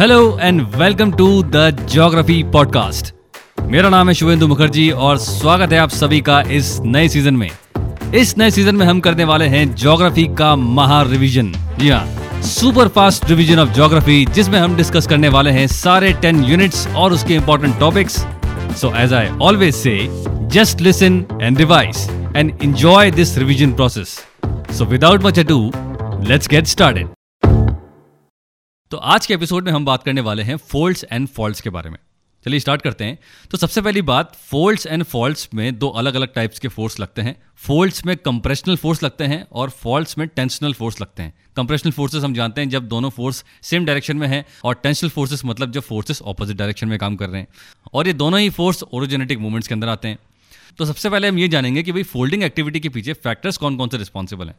Hello and welcome to the geography podcast मेरा नाम है शुभेंदु मुखर्जी और स्वागत है आप सभी का इस नए सीज़न में। इस नए सीज़न में हम करने वाले हैं ज्योग्राफी का महा रिविजन जी हाँ super fast revision of geography जिसमें हम डिस्कस करने वाले हैं सारे टेन यूनिट्स और उसके important topics so as I always say just listen and revise and enjoy this revision process so without much ado let's get started तो आज के एपिसोड में हम बात करने वाले हैं फोल्ड्स एंड फॉल्ट्स के बारे में। चलिए स्टार्ट करते हैं। तो सबसे पहली बात फोल्ड्स एंड फॉल्ट्स में दो अलग अलग टाइप्स के फोर्स लगते हैं। फोल्ड्स में कंप्रेशनल फोर्स लगते हैं और फॉल्ट्स में टेंशनल फोर्स लगते हैं। कंप्रेशनल फोर्सेस हम जानते हैं जब दोनों फोर्स सेम डायरेक्शन में है और टेंशनल फोर्सेस मतलब जब फोर्सेस ऑपोजिट डायरेक्शन में काम कर रहे हैं। और ये दोनों ही फोर्स ओरोजेनेटिक मूवमेंट्स के अंदर आते हैं। तो सबसे पहले हम ये जानेंगे कि भाई फोल्डिंग एक्टिविटी के पीछे फैक्टर्स कौन कौन से रिस्पॉन्सिबल हैं।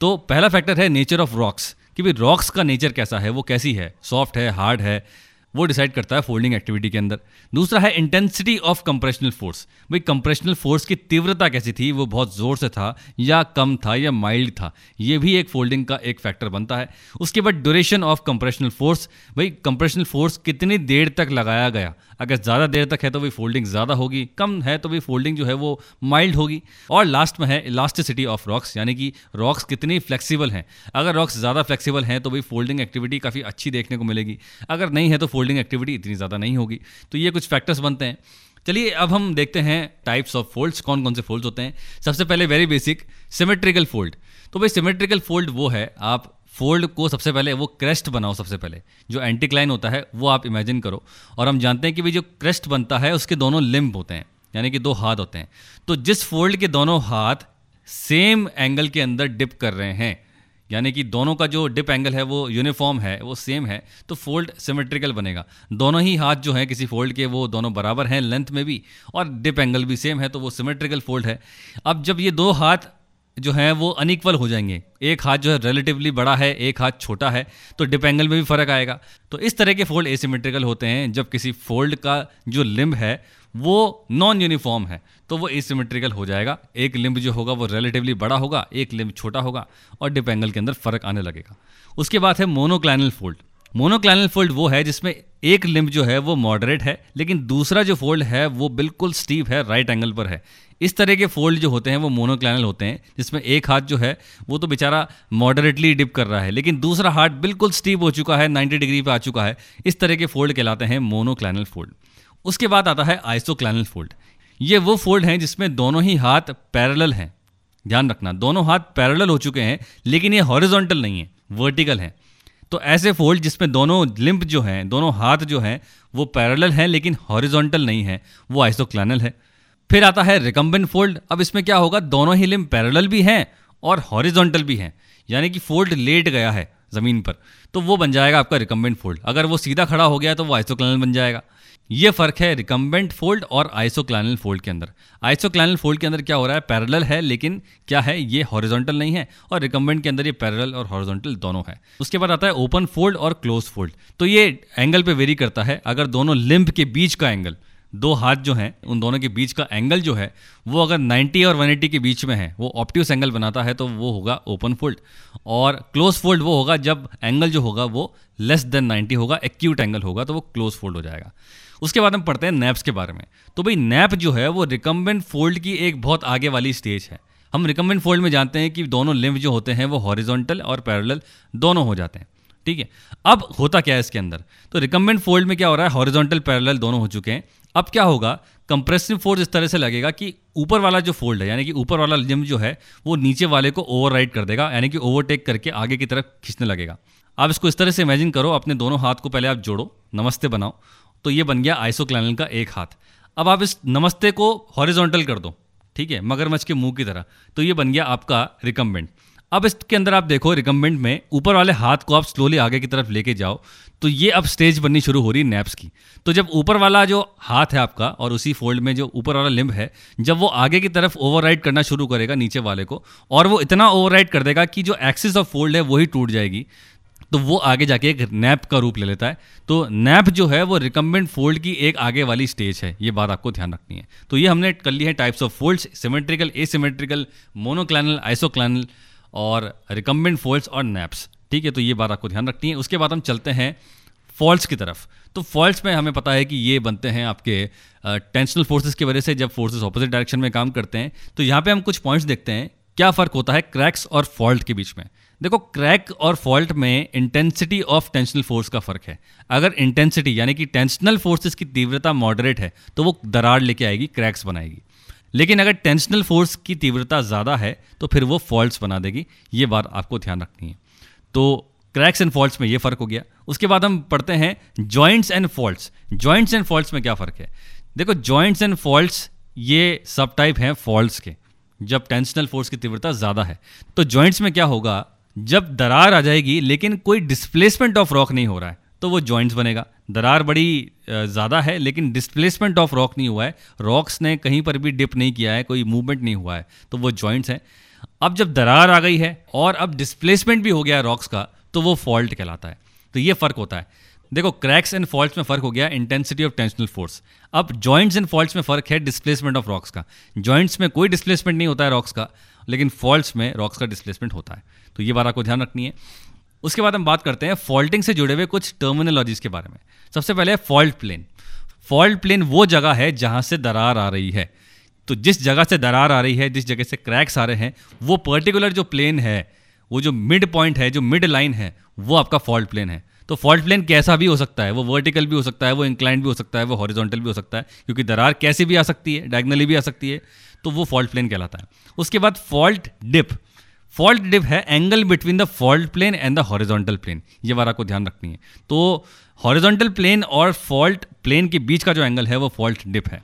तो पहला फैक्टर है नेचर ऑफ़ रॉक्स कि भाई रॉक्स का नेचर कैसा है, वो कैसी है? सॉफ्ट है हार्ड है, वो डिसाइड करता है फोल्डिंग एक्टिविटी के अंदर। दूसरा है इंटेंसिटी ऑफ़ कंप्रेशनल फोर्स भाई कंप्रेशनल फोर्स की तीव्रता कैसी थी, वो बहुत ज़ोर से था, या कम था, या माइल्ड था, ये भी एक फोल्डिंग का एक फैक्टर बनता है। उसके बाद ड्यूरेशन ऑफ़ कंप्रेशनल फोर्स भाई कंप्रेशनल फोर्स कितनी देर तक लगाया गया? अगर ज़्यादा देर तक है तो भी फोल्डिंग ज़्यादा होगी, कम है तो भी फोल्डिंग जो है वो माइल्ड होगी। और लास्ट में है इलास्टिसिटी ऑफ़ रॉक्स यानी कि रॉक्स कितनी फ्लेक्सिबल हैं। अगर रॉक्स ज़्यादा फ्लेक्सिबल हैं तो भी फोल्डिंग एक्टिविटी काफ़ी अच्छी देखने को मिलेगी। अगर नहीं है तो फोल्डिंग एक्टिविटी इतनी ज़्यादा नहीं होगी। तो ये कुछ फैक्टर्स बनते हैं। चलिए, अब हम देखते हैं टाइप्स ऑफ़ फोल्ड्स कौन कौन से फोल्ड्स होते हैं। सबसे पहले वेरी बेसिक सिमेट्रिकल फोल्ड तो भाई सिमेट्रिकल फोल्ड वो है, आप फोल्ड को सबसे पहले, वो क्रेस्ट बनाओ सबसे पहले। जो एंटीक्लाइन होता है, वो आप इमेजिन करो। और हम जानते हैं कि भाई जो क्रेस्ट बनता है, उसके दोनों लिम्ब होते हैं, यानी कि दो हाथ होते हैं। तो जिस फोल्ड के दोनों हाथ सेम एंगल के अंदर डिप कर रहे हैं, यानी कि दोनों का जो डिप एंगल है, वो यूनिफॉर्म है, वो सेम है तो फोल्ड सिमेट्रिकल बनेगा। दोनों ही हाथ जो हैं, किसी फोल्ड के, वो दोनों बराबर हैं लेंथ में भी, और डिप एंगल भी सेम है तो वो सिमेट्रिकल फोल्ड है। अब जब ये दो हाथ जो हैं वो अनइक्वल हो जाएँगे। एक हाथ जो है रिलेटिवली बड़ा है, एक हाथ छोटा है तो डिप एंगल में भी फ़र्क आएगा। तो इस तरह के फोल्ड एसिमेट्रिकल होते हैं, जब किसी फोल्ड का जो लिम्ब है, वो नॉन यूनिफॉर्म है तो वो एसिमेट्रिकल हो जाएगा। एक लिम्ब जो होगा, वो रिलेटिवली बड़ा होगा, एक लिम्ब छोटा होगा, और डिप एंगल के अंदर फ़र्क आने लगेगा। उसके बाद है मोनोक्लाइनल फोल्ड मोनोक्लाइनल फोल्ड वो है जिसमें एक लिम्ब जो है वो मॉडरेट है, लेकिन दूसरा जो फोल्ड है वो बिल्कुल स्टीप है राइट एंगल पर है। इस तरह के फोल्ड जो होते हैं वो मोनोक्लाइनल होते हैं, जिसमें एक हाथ जो है वो तो बेचारा मॉडरेटली डिप कर रहा है, लेकिन दूसरा हाथ बिल्कुल स्टीप हो चुका है 90 डिग्री पे आ चुका है। इस तरह के फोल्ड कहलाते हैं मोनोक्लाइनल फोल्ड उसके बाद आता है आइसोक्लाइनल फोल्ड ये वो फोल्ड हैं जिसमें दोनों ही हाथ पैरेलल हैं। ध्यान रखना, दोनों हाथ पैरेलल हो चुके हैं, लेकिन ये हॉरिजॉन्टल नहीं है वर्टिकल है। तो ऐसे फोल्ड जिसमें दोनों लिंप जो हैं, दोनों हाथ जो हैं, वो पैरेलल हैं, लेकिन हॉरिजॉन्टल नहीं है, वो आइसोक्लानल है। फिर आता है रिकम्बेंट फोल्ड। अब इसमें क्या होगा? दोनों ही लिम्ब पैरेलल भी हैं और हॉरिजॉन्टल भी हैं। यानी कि फोल्ड लेट गया है। ज़मीन पर तो वो बन जाएगा आपका रिकम्बेंट फोल्ड अगर वो सीधा खड़ा हो गया तो वो आइसोक्लाइनल बन जाएगा। ये फ़र्क है रिकम्बेंट फोल्ड और आइसोक्लाइनल फोल्ड के अंदर। आइसोक्लाइनल फोल्ड के अंदर क्या हो रहा है? पैरेलल है, लेकिन क्या है? ये हॉरिजॉन्टल नहीं है और रिकम्बेंट के अंदर ये पैरेलल और हॉरिजॉन्टल दोनों है। उसके बाद आता है ओपन फोल्ड और क्लोज फोल्ड तो ये एंगल पे वेरी करता है। अगर दोनों लिम्ब के बीच का एंगल दो हाथ जो हैं, उन दोनों के बीच का एंगल जो है, वो अगर 90 और 180 के बीच में है, वो ऑप्टिवस एंगल बनाता है तो वो होगा ओपन फोल्ड और क्लोज फोल्ड वो होगा जब एंगल जो होगा, वो लेस देन 90 होगा एक्यूट एंगल होगा तो वो क्लोज फोल्ड हो जाएगा. उसके बाद हम पढ़ते हैं नैप्स के बारे में. तो भाई नैप जो है, वो रिकम्बेंट फोल्ड की एक बहुत आगे वाली स्टेज है. हम रिकम्बेंट फोल्ड में जानते हैं कि दोनों लिम्ब जो होते हैं, वो हॉरिजॉन्टल और पैरेलल दोनों हो जाते हैं. ठीक है? अब होता क्या है इसके अंदर? तो रिकम्बेंट फोल्ड में क्या हो रहा है? हॉरिजॉन्टल पैरेलल दोनों हो चुके हैं. अब क्या होगा? कंप्रेसिव फोर्स इस तरह से लगेगा कि ऊपर वाला जो फोल्ड है, यानी कि ऊपर वाला लिम जो है, वो नीचे वाले को ओवरराइड कर देगा, यानी कि ओवरटेक करके आगे की तरफ़ खींचने लगेगा। आप इसको इस तरह से इमेजिन करो, अपने दोनों हाथ को पहले आप जोड़ो, नमस्ते बनाओ तो ये बन गया आइसोक्लाइनल का एक हाथ। अब आप इस नमस्ते को हॉरिजॉन्टल कर दो, ठीक है, मगरमच्छ के मुँह की तरह तो ये बन गया आपका रिकम्बेंट अब इसके अंदर आप देखो रिकम्बेंट में, ऊपर वाले हाथ को आप स्लोली आगे की तरफ़ लेके जाओ तो ये अब स्टेज बननी शुरू हो रही है नैप्स की। तो जब ऊपर वाला जो हाथ है आपका और उसी फोल्ड में जो ऊपर वाला लिम्ब है, जब वो आगे की तरफ़ ओवरराइड करना शुरू करेगा नीचे वाले को, और वो इतना ओवरराइड कर देगा कि जो एक्सिस ऑफ़ फोल्ड है वही टूट जाएगी तो वो आगे जाके एक नैप का रूप ले लेता है। तो नैप जो है वो रिकम्बेंट फोल्ड की एक आगे वाली स्टेज है, ये बात आपको ध्यान रखनी है। तो ये हमने कर ली है types of folds symmetrical asymmetrical monoclinal isoclinal और रिकम्बेंट फोल्ड्स और नैप्स ठीक है तो ये बात आपको ध्यान रखनी है। उसके बाद हम चलते हैं फॉल्ट्स की तरफ़। तो फॉल्ट्स में हमें पता है कि ये बनते हैं आपके टेंशनल फोर्सेस की वजह से जब फोर्सेस ऑपोजिट डायरेक्शन में काम करते हैं तो यहाँ पे हम कुछ पॉइंट्स देखते हैं। क्या फ़र्क होता है क्रैक्स और फॉल्ट के बीच में? देखो क्रैक और फॉल्ट में इंटेंसिटी ऑफ़ टेंशनल फोर्स का फ़र्क है। अगर इंटेंसिटी यानी कि टेंशनल फोर्सेस की तीव्रता मॉडरेट है तो वो दरार लेके आएगी क्रैक्स बनाएगी। लेकिन अगर टेंशनल फोर्स की तीव्रता ज़्यादा है तो फिर वो फॉल्ट्स बना देगी। ये बात आपको ध्यान रखनी है। तो क्रैक्स एंड फॉल्ट्स में ये फ़र्क हो गया। उसके बाद हम पढ़ते हैं joints and faults joints and faults में क्या फ़र्क है? देखो जॉइंट्स एंड फॉल्ट्स ये सब टाइप हैं फॉल्ट्स के। जब टेंशनल फोर्स की तीव्रता ज़्यादा है तो जॉइंट्स में क्या होगा? जब दरार आ जाएगी, लेकिन कोई डिस्प्लेसमेंट ऑफ़ रॉक नहीं हो रहा है तो वो जॉइंट्स बनेगा। दरार बड़ी ज़्यादा है, लेकिन डिस्प्लेसमेंट ऑफ़ रॉक नहीं हुआ है। रॉक्स ने कहीं पर भी डिप नहीं किया है, कोई मूवमेंट नहीं हुआ है तो वो जॉइंट्स हैं। अब जब दरार आ गई है और अब डिस्प्लेसमेंट भी हो गया है रॉक्स का तो वो फॉल्ट कहलाता है। तो ये फ़र्क होता है। देखो क्रैक्स एंड फॉल्ट्स में फ़र्क हो गया इंटेंसिटी ऑफ़ टेंशनल फोर्स अब जॉइंट्स एंड फॉल्ट्स में फ़र्क है डिस्प्लेसमेंट ऑफ़ रॉक्स का। जॉइंट्स में कोई डिस्प्लेसमेंट नहीं होता है रॉक्स का, लेकिन फॉल्ट्स में रॉक्स का डिस्प्लेसमेंट होता है। तो ये बात आपको ध्यान रखनी है। उसके बाद हम बात करते हैं फॉल्टिंग से जुड़े हुए कुछ टर्मिनोलॉजीज के बारे में। सबसे पहले फॉल्ट प्लेन फॉल्ट प्लेन वो जगह है जहाँ से दरार आ रही है। तो जिस जगह से दरार आ रही है, जिस जगह से क्रैक्स आ रहे हैं, वो पर्टिकुलर जो प्लेन है, वो जो मिड पॉइंट है, जो मिड लाइन है, वो आपका फॉल्ट प्लेन है। तो फॉल्ट प्लेन कैसा भी हो सकता है, वो वर्टिकल भी हो सकता है, वो इंक्लाइंड भी हो सकता है, वो हॉरिजॉन्टल भी हो सकता है, क्योंकि दरार कैसी भी आ सकती है डायगनली भी आ सकती है तो वो फॉल्ट प्लेन कहलाता है। उसके बाद फॉल्ट डिप फॉल्ट डिप है angle between the fault plane and the horizontal plane ये बात आपको ध्यान रखनी है। तो हॉरिजॉन्टल प्लेन और फॉल्ट प्लेन के बीच का जो एंगल है, वो फॉल्ट डिप है।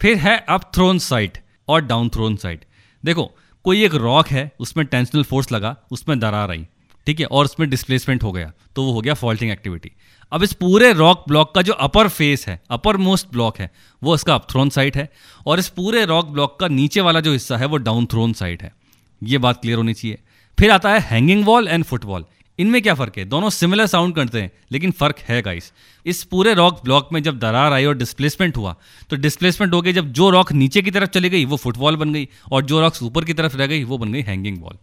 फिर है अप थ्रोन साइड और डाउन थ्रोन साइड देखो, कोई एक रॉक है, उसमें टेंशनल फोर्स लगा, उसमें दरार आई, ठीक है, और उसमें डिस्प्लेसमेंट हो गया तो वो हो गया फॉल्टिंग एक्टिविटी अब इस पूरे रॉक ब्लॉक का जो अपर फेस है अपर मोस्ट ब्लॉक है, वो इसका अपथ्रोन साइड है, और इस पूरे रॉक ब्लॉक का नीचे वाला जो हिस्सा है, वो डाउन थ्रोन साइड है। ये बात क्लियर होनी चाहिए। फिर आता है हैंगिंग वॉल एंड फुटबॉल इनमें क्या फ़र्क है? दोनों सिमिलर साउंड करते हैं, लेकिन फ़र्क है गाइस इस पूरे रॉक ब्लॉक में जब दरार आई और डिस्प्लेसमेंट हुआ तो डिस्प्लेसमेंट हो गई जब जो रॉक नीचे की तरफ़ चली गई, वो फुटबॉल बन गई, और जो रॉक्स ऊपर की तरफ़ रह गई, वो बन गई हैंगिंग वॉल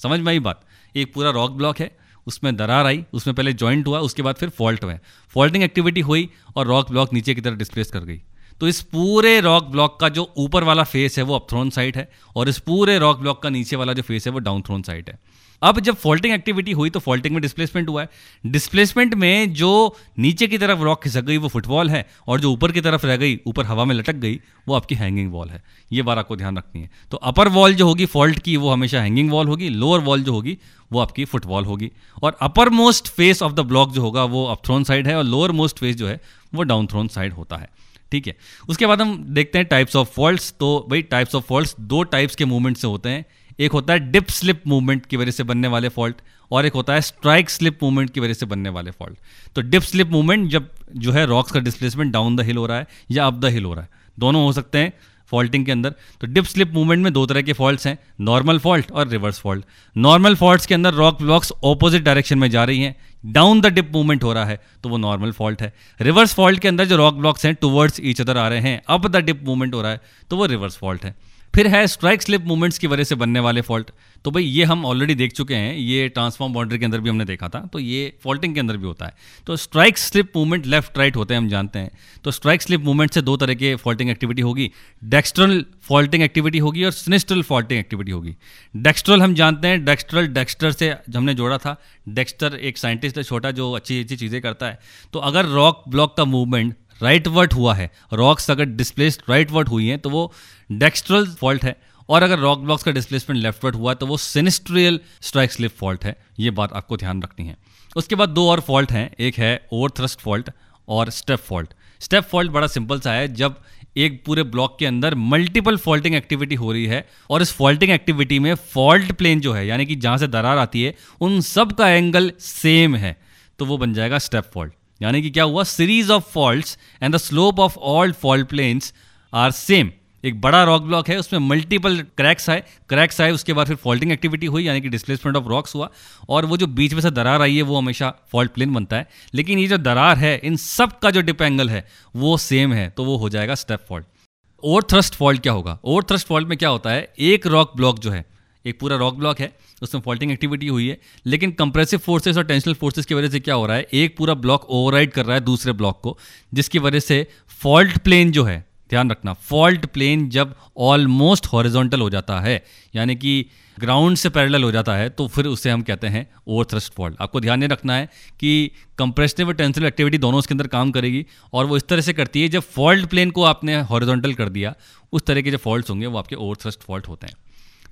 समझ में आई बात? एक पूरा रॉक ब्लॉक है, उसमें दरार आई, उसमें पहले जॉइंट हुआ, उसके बाद फिर फॉल्ट हुआ। फॉल्टिंग एक्टिविटी हुई और रॉक ब्लॉक नीचे की तरफ़ डिस्प्लेस कर गई। तो इस पूरे रॉक ब्लॉक का जो ऊपर वाला फेस है, वो अपथ्रोन साइड है और इस पूरे रॉक ब्लॉक का नीचे वाला जो फेस है, वो डाउन थ्रोन साइड है। अब जब फॉल्टिंग एक्टिविटी हुई तो फॉल्टिंग में डिस्प्लेसमेंट हुआ है। डिस्प्लेसमेंट में जो नीचे की तरफ़ रॉक खिसक गई, वो फुटबॉल है और जो ऊपर की तरफ़ रह गई, ऊपर हवा में लटक गई, वो आपकी हैंगिंग वॉल है। ये बार आपको ध्यान रखनी है। तो अपर वॉल जो होगी फॉल्ट की, वो हमेशा हैंगिंग वॉल होगी। लोअर वॉल जो होगी, वो आपकी फुटबॉल होगी। और uppermost face of the block जो होगा, वो अपथ्रोन साइड है और लोअर मोस्ट फेस जो है, वो डाउन थ्रोन साइड होता है। ठीक है। उसके बाद हम देखते हैं टाइप्स ऑफ़ फॉल्ट तो भाई टाइप्स ऑफ़ फॉल्ट दो टाइप्स के मूवमेंट से होते हैं। एक होता है डिप स्लिप मूवमेंट की वजह से बनने वाले फॉल्ट और एक होता है स्ट्राइक स्लिप मूवमेंट की वजह से बनने वाले फॉल्ट तो डिप स्लिप मूवमेंट जब जो है रॉक्स का डिस्प्लेसमेंट डाउन द हिल हो रहा है या अप द हिल हो रहा है, दोनों हो सकते हैं। फॉल्टिंग के अंदर तो डिप स्लिप मूवमेंट में दो तरह के फॉल्ट्स हैं, नॉर्मल फॉल्ट और रिवर्स फॉल्ट। नॉर्मल फॉल्ट्स के अंदर रॉक ब्लॉक्स ऑपोजिट डायरेक्शन में जा रही हैं डाउन द डिप मूवमेंट हो रहा है तो वो नॉर्मल फॉल्ट है। रिवर्स फॉल्ट के अंदर जो रॉक ब्लॉक्स हैं टूवर्ड्स ईच अदर आ रहे हैं अप द डिप मूवमेंट हो रहा है तो वो रिवर्स फॉल्ट है। फिर है स्ट्राइक स्लिप मूवमेंट्स की वजह से बनने वाले फॉल्ट तो भाई, ये हम ऑलरेडी देख चुके हैं, ये ट्रांसफॉर्म बाउंड्री के अंदर भी हमने देखा था तो ये फॉल्टिंग के अंदर भी होता है। तो strike slip movement left right होते हैं, हम जानते हैं। तो स्ट्राइक स्लिप मूवमेंट से दो तरह के फॉल्टिंग एक्टिविटी होगी डेक्स्ट्रल फॉल्टिंग एक्टिविटी होगी और सिनिस्ट्रल फॉल्टिंग एक्टिविटी होगी। डेक्स्ट्रल हम जानते हैं डेक्स्ट्रल डेक्स्टर से हमने जोड़ा था डेक्स्टर एक साइंटिस्ट है, छोटा, जो अच्छी अच्छी चीज़ें करता है। तो अगर रॉक ब्लॉक का मूवमेंट राइट वर्ट हुआ है। रॉक्स अगर डिस्प्लेस्ड राइट वर्ट हुई हैं तो वो डेक्स्ट्रल फॉल्ट है। और अगर रॉक ब्लॉक्स का डिस्प्लेसमेंट लेफ़्ट वर्ट हुआ तो वो सिनिस्ट्रियल स्ट्राइक स्लिप फॉल्ट है। ये बात आपको ध्यान रखनी है। उसके बाद दो और फॉल्ट हैं। एक है ओवर थ्रस्ट फॉल्ट और स्टेप फॉल्ट स्टेप फॉल्ट बड़ा सिंपल सा है। जब एक पूरे ब्लॉक के अंदर मल्टीपल फॉल्टिंग एक्टिविटी हो रही है, और इस फॉल्टिंग एक्टिविटी में फॉल्ट प्लेन जो है, यानी कि जहाँ से दरार आती है, उन सब का एंगल सेम है तो वो बन जाएगा स्टेप फॉल्ट यानी कि क्या हुआ? Series of fault and the slope of all fault planes are same एक बड़ा रॉक ब्लॉक है, उसमें मल्टीपल क्रैक्स आए। क्रैक्स आए, उसके बाद फिर फॉल्टिंग एक्टिविटी हुई, यानी कि डिस्प्लेसमेंट ऑफ़ रॉक्स हुआ। और वो जो बीच में से दरार आई है, वो हमेशा फॉल्ट प्लेन बनता है। लेकिन ये जो दरार है, इन सब का जो डिप एंगल है, वो सेम है तो वो हो जाएगा step fault over thrust fault क्या होगा? ओवर थ्रस्ट फॉल्ट में क्या होता है? एक रॉक ब्लॉक जो है एक पूरा रॉक ब्लॉक है, उसमें फॉल्टिंग एक्टिविटी हुई है, लेकिन कंप्रेसिव फोर्सेस और टेंशनल फोर्सेस की वजह से क्या हो रहा है, एक पूरा ब्लॉक ओवरराइड कर रहा है दूसरे ब्लॉक को, जिसकी वजह से फॉल्ट प्लेन जो है, ध्यान रखना फॉल्ट प्लेन जब ऑलमोस्ट हॉरिजॉन्टल हो जाता है, यानी कि ग्राउंड से पैरेलल हो जाता है तो फिर उसे हम कहते हैं ओवर थ्रस्ट फॉल्ट आपको ध्यान नहीं रखना है कि कंप्रेसिव और टेंसिल एक्टिविटी दोनों उसके अंदर काम करेगी, और वो इस तरह से करती है, जब फॉल्ट प्लेन को आपने हॉरिजॉन्टल कर दिया, उस तरह के जो फॉल्ट होंगे, वो आपके ओवर थ्रस्ट फॉल्ट होते हैं।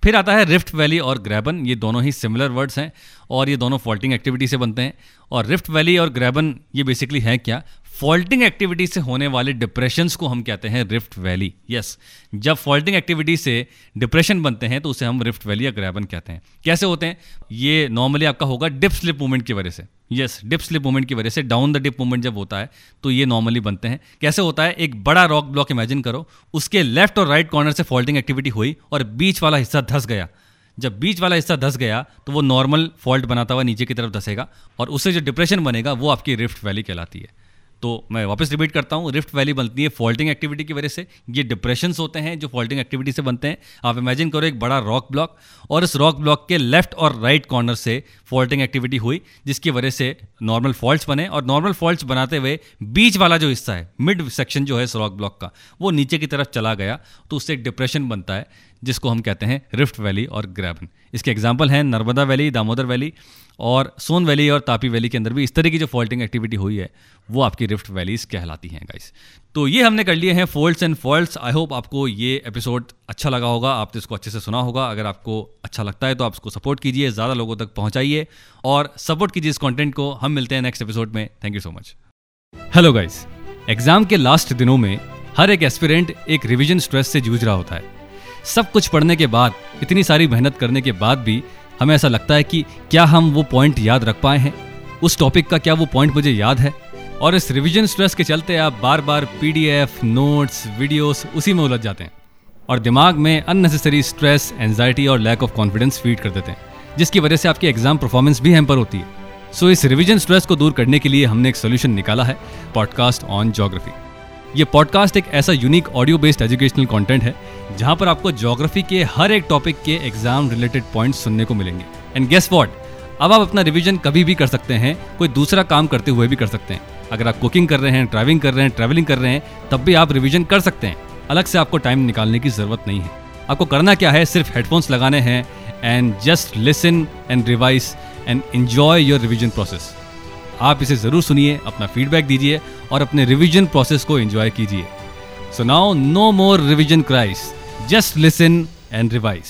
फिर आता है रिफ्ट वैली और ग्रैबन ये दोनों ही सिमिलर वर्ड्स हैं और ये दोनों फॉल्टिंग एक्टिविटी से बनते हैं। और रिफ्ट वैली और ग्रैबन ये बेसिकली है क्या? फॉल्टिंग एक्टिविटी से होने वाले डिप्रेशंस को हम कहते हैं रिफ्ट वैली। यस जब फॉल्टिंग एक्टिविटी से डिप्रेशन बनते हैं तो उसे हम रिफ्ट वैली या ग्रैबन कहते हैं। कैसे होते हैं? ये नॉर्मली आपका होगा डिप स्लिप मूवमेंट की वजह से। यस डिप स्लिप मूवमेंट की वजह से, डाउन द डिप मूवमेंट जब होता है तो ये नॉर्मली बनते हैं। कैसे होता है? एक बड़ा रॉक ब्लॉक इमेजिन करो, उसके लेफ़्ट और राइट कॉर्नर से फॉल्टिंग एक्टिविटी हुई और बीच वाला हिस्सा धस गया। जब बीच वाला हिस्सा धस गया तो वो नॉर्मल फॉल्ट बनाता हुआ नीचे की तरफ़ धसेगा और उससे जो डिप्रेशन बनेगा, वो आपकी रिफ्ट वैली कहलाती है। तो मैं वापस रिपीट करता हूँ रिफ्ट वैली बनती है फॉल्टिंग एक्टिविटी की वजह से। ये डिप्रेशंस होते हैं जो फॉल्टिंग एक्टिविटी से बनते हैं। आप इमेजिन करो एक बड़ा रॉक ब्लॉक और इस रॉक ब्लॉक के लेफ़्ट और राइट कॉर्नर से फॉल्टिंग एक्टिविटी हुई, जिसकी वजह से नॉर्मल फॉल्ट्स बने और नॉर्मल फॉल्ट्स बनाते हुए बीच वाला जो हिस्सा है मिड सेक्शन जो है इस रॉक ब्लॉक का, वो नीचे की तरफ़ चला गया। तो उससे एक डिप्रेशन बनता है, जिसको हम कहते हैं रिफ्ट वैली और ग्रैबन इसके एग्ज़ाम्पल हैं नर्मदा वैली दामोदर वैली और सोन वैली और तापी वैली के अंदर भी इस तरह की जो फॉल्टिंग एक्टिविटी हुई है, वो आपकी रिफ्ट वैलीज कहलाती हैं गाइस तो ये हमने कर लिए हैं folds and faults. I hope आपको ये एपिसोड अच्छा लगा होगा, आपने इसको अच्छे से सुना होगा. अगर आपको अच्छा लगता है तो आप इसको सपोर्ट कीजिए, ज़्यादा लोगों तक पहुँचाइए और सपोर्ट कीजिए इस कॉन्टेंट को. हम मिलते हैं नेक्स्ट एपिसोड में. Thank you so much hello guys exam के लास्ट दिनों में हर एक एस्पिरेंट एक रिविजन स्ट्रेस से जूझ रहा होता है. सब कुछ पढ़ने के बाद, इतनी सारी मेहनत करने के बाद भी हमें ऐसा लगता है कि क्या हम वो पॉइंट याद रख पाए हैं? उस टॉपिक का क्या वो पॉइंट मुझे याद है? और इस रिविजन स्ट्रेस के चलते आप बार बार पीडीएफ नोट्स वीडियोस उसी में उलझ जाते हैं। और दिमाग में अननेसेसरी स्ट्रेस एनजाइटी और लैक ऑफ़ कॉन्फिडेंस फ़ीड कर देते हैं जिसकी वजह से आपकी एग्ज़ाम परफॉर्मेंस भी हैम्पर होती है। सो so, इस रिविजन स्ट्रेस को दूर करने के लिए हमने एक सोल्यूशन निकाला है पॉडकास्ट ऑन जोग्राफी ये पॉडकास्ट एक ऐसा unique audio based educational content है, जहाँ पर आपको ज्योग्राफी के हर एक टॉपिक के एग्ज़ाम रिलेटेड पॉइंट्स सुनने को मिलेंगे। एंड गेस वॉट अब आप अपना रिवीजन कभी भी कर सकते हैं, कोई दूसरा काम करते हुए भी कर सकते हैं। अगर आप कुकिंग कर रहे हैं ड्राइविंग कर रहे हैं ट्रैवलिंग कर रहे हैं, तब भी आप रिविजन कर सकते हैं। अलग से आपको टाइम निकालने की ज़रूरत नहीं है। आपको करना क्या है? सिर्फ़ हेडफोन्स लगाने हैं and just listen and revise and enjoy your revision process आप इसे ज़रूर सुनिए, अपना फीडबैक दीजिए और अपने रिविजन प्रोसेस को एंजॉय कीजिए। So now no more revision crisis just listen and revise